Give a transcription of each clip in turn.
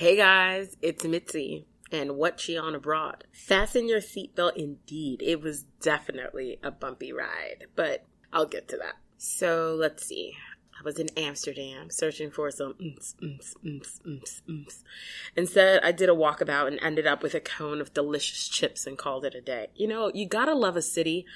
Hey guys, it's Mitzi and what she on abroad. Fasten your seatbelt indeed. It was definitely a bumpy ride, but I'll get to that. So let's see. I was in Amsterdam searching for some. Instead, I did a walkabout and ended up with a cone of delicious chips and called it a day. You know, you gotta love a city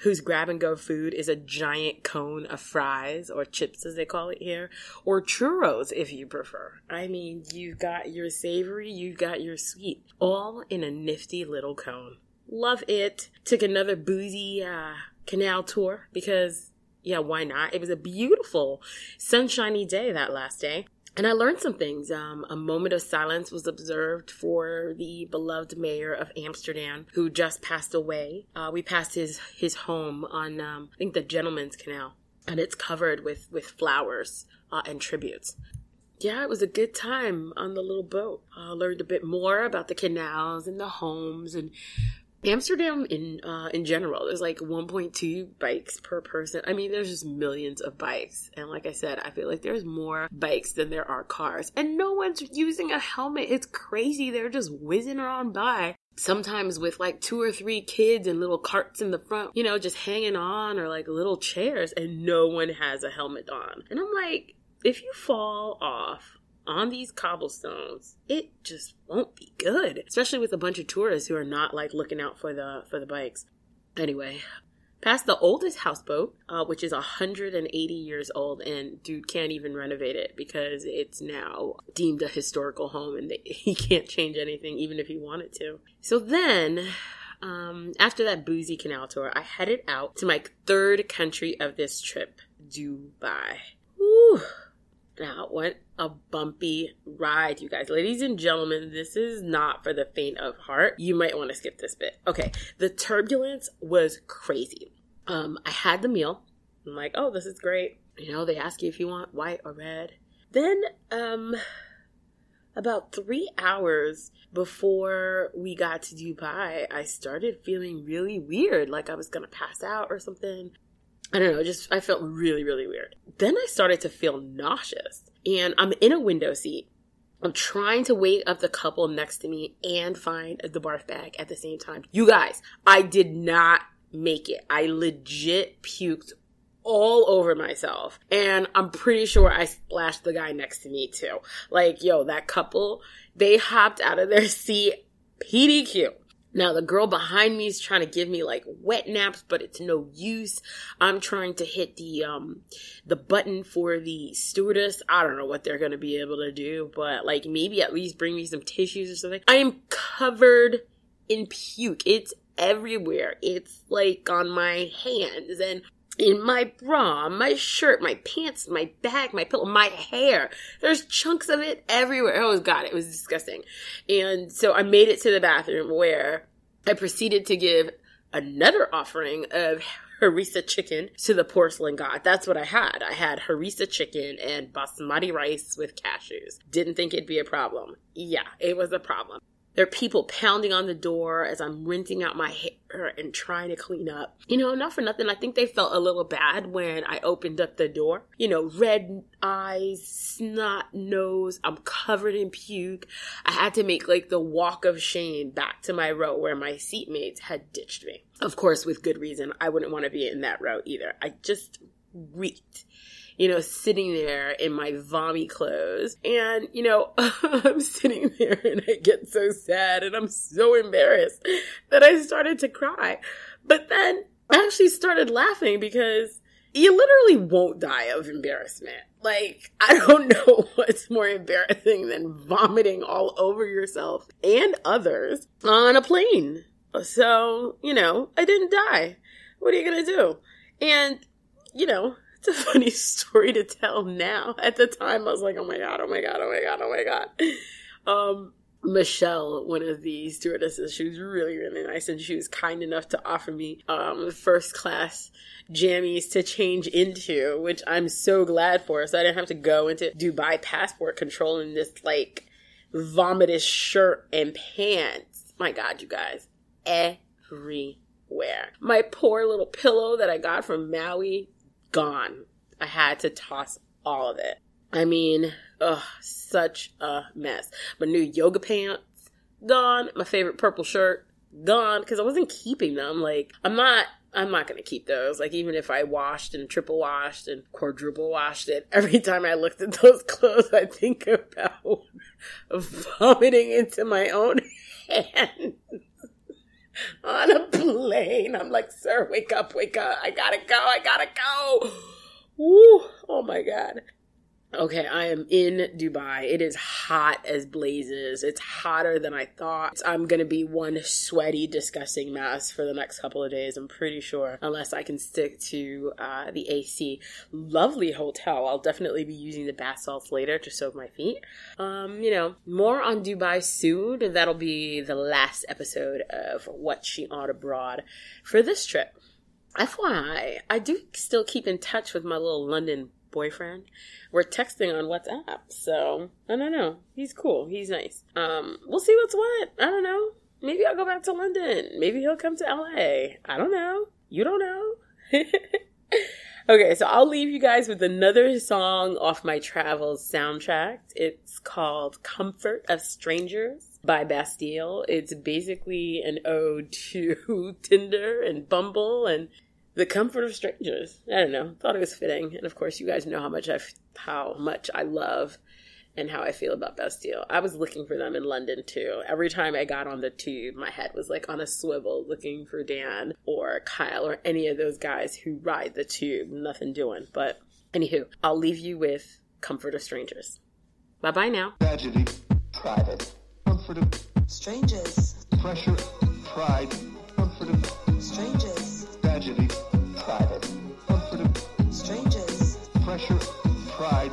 whose grab and go food is a giant cone of fries or chips as they call it here, or churros if you prefer. I mean, you've got your savory, you've got your sweet, all in a nifty little cone. Love it. Took another boozy uh, canal tour because yeah, why not? It was a beautiful, sunshiny day that last day. And I learned some things. Um, a moment of silence was observed for the beloved mayor of Amsterdam, who just passed away. Uh, we passed his his home on, um, I think, the Gentleman's Canal, and it's covered with with flowers uh, and tributes. Yeah, it was a good time on the little boat. I uh, learned a bit more about the canals and the homes and Amsterdam in uh, in general, there's like 1.2 bikes per person. I mean, there's just millions of bikes, and like I said, I feel like there's more bikes than there are cars, and no one's using a helmet. It's crazy. They're just whizzing around by. Sometimes with like two or three kids and little carts in the front, you know, just hanging on or like little chairs, and no one has a helmet on. And I'm like, if you fall off on these cobblestones, it just won't be good. Especially with a bunch of tourists who are not like looking out for the for the bikes. Anyway, past the oldest houseboat, uh, which is 180 years old, and dude can't even renovate it because it's now deemed a historical home, and they, he can't change anything even if he wanted to. So then. Um, after that boozy canal tour, I headed out to my third country of this trip, Dubai. What a bumpy ride, you guys. Ladies and gentlemen, this is not for the faint of heart. You might want to skip this bit. Okay, the turbulence was crazy. Um, I had the meal. I'm like, oh, this is great. You know, they ask you if you want white or red. Then, um, about three hours before we got to Dubai, I started feeling really weird, like I was gonna pass out or something. I don't know, just I felt really, really weird. Then I started to feel nauseous, and I'm in a window seat. I'm trying to wake up the couple next to me and find the barf bag at the same time. You guys, I did not make it. I legit puked all over myself. And I'm pretty sure I splashed the guy next to me too. Like, yo, that couple, they hopped out of their seat PDQ. Now the girl behind me is trying to give me like wet naps, but it's no use. I'm trying to hit the um the button for the stewardess. I don't know what they're gonna be able to do, but like maybe at least bring me some tissues or something. I am covered in puke. It's everywhere. It's like on my hands and in my bra, my shirt, my pants, my bag, my pillow, my hair. There's chunks of it everywhere. Oh god, it was disgusting. And so I made it to the bathroom where I proceeded to give another offering of harissa chicken to the porcelain god. That's what I had. I had harissa chicken and basmati rice with cashews. Didn't think it'd be a problem. Yeah, it was a problem. There are people pounding on the door as I'm rinsing out my hair and trying to clean up. You know, not for nothing. I think they felt a little bad when I opened up the door. You know, red eyes, snot nose. I'm covered in puke. I had to make like the walk of shame back to my row where my seatmates had ditched me. Of course, with good reason. I wouldn't want to be in that row either. I just reeked you know, sitting there in my vommy clothes. And, you know, I'm sitting there and I get so sad and I'm so embarrassed that I started to cry. But then I actually started laughing because you literally won't die of embarrassment. Like, I don't know what's more embarrassing than vomiting all over yourself and others on a plane. So, you know, I didn't die. What are you gonna do? And, you know, it's a funny story to tell now. At the time, I was like, oh my god, oh my god, oh my god, oh my god. Um, Michelle, one of the stewardesses, she was really, really nice, and she was kind enough to offer me um, first class jammies to change into, which I'm so glad for. So I didn't have to go into Dubai passport control in this like vomitous shirt and pants. My God, you guys, everywhere. My poor little pillow that I got from Maui gone. I had to toss all of it. I mean, ugh, such a mess. My new yoga pants, gone. My favorite purple shirt, gone. Because I wasn't keeping them. Like, I'm not I'm not to keep those. Like, even if I washed and triple washed and quadruple washed it, every time I looked at those clothes, I think about vomiting into my own hand on a plane. I'm like, sir, wake up, wake up. I gotta go, I gotta go. Oh my God. Okay, I am in Dubai. It is hot as blazes. It's hotter than I thought. I'm gonna be one sweaty, disgusting mess for the next couple of days, I'm pretty sure, unless I can stick to uh, the AC. Lovely hotel. I'll definitely be using the bath salts later to soak my feet. Um, you know, more on Dubai soon. That'll be the last episode of What's She On Abroad for this trip. FYI, I do still keep in touch with my little London boyfriend. We're texting on WhatsApp, so I don't know. He's cool. He's nice. Um, we'll see what's what. I don't know. Maybe I'll go back to London. Maybe he'll come to LA. I don't know. You don't know. okay, so I'll leave you guys with another song off my travels soundtrack. It's called Comfort of Strangers by Bastille. It's basically an ode to Tinder and Bumble and the comfort of strangers. I don't know. Thought it was fitting, and of course, you guys know how much I how much I love and how I feel about Bastille. I was looking for them in London too. Every time I got on the tube, my head was like on a swivel looking for Dan or Kyle or any of those guys who ride the tube. Nothing doing. But anywho, I'll leave you with Comfort of Strangers. Bye bye now. Tragedy, private, comfort of strangers, pressure, pride, comfort of strangers, tragedy, comfort of strangers, pressure, pride,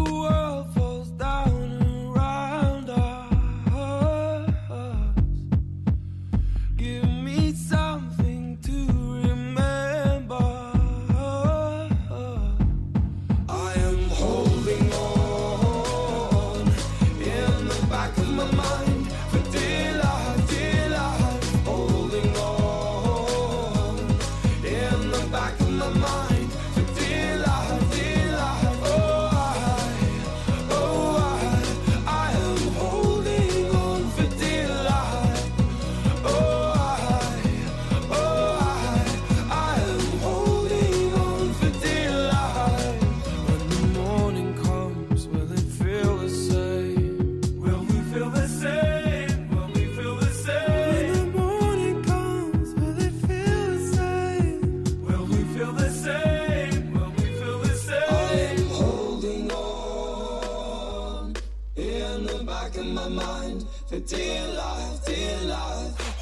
my mind. The dear life, dear life.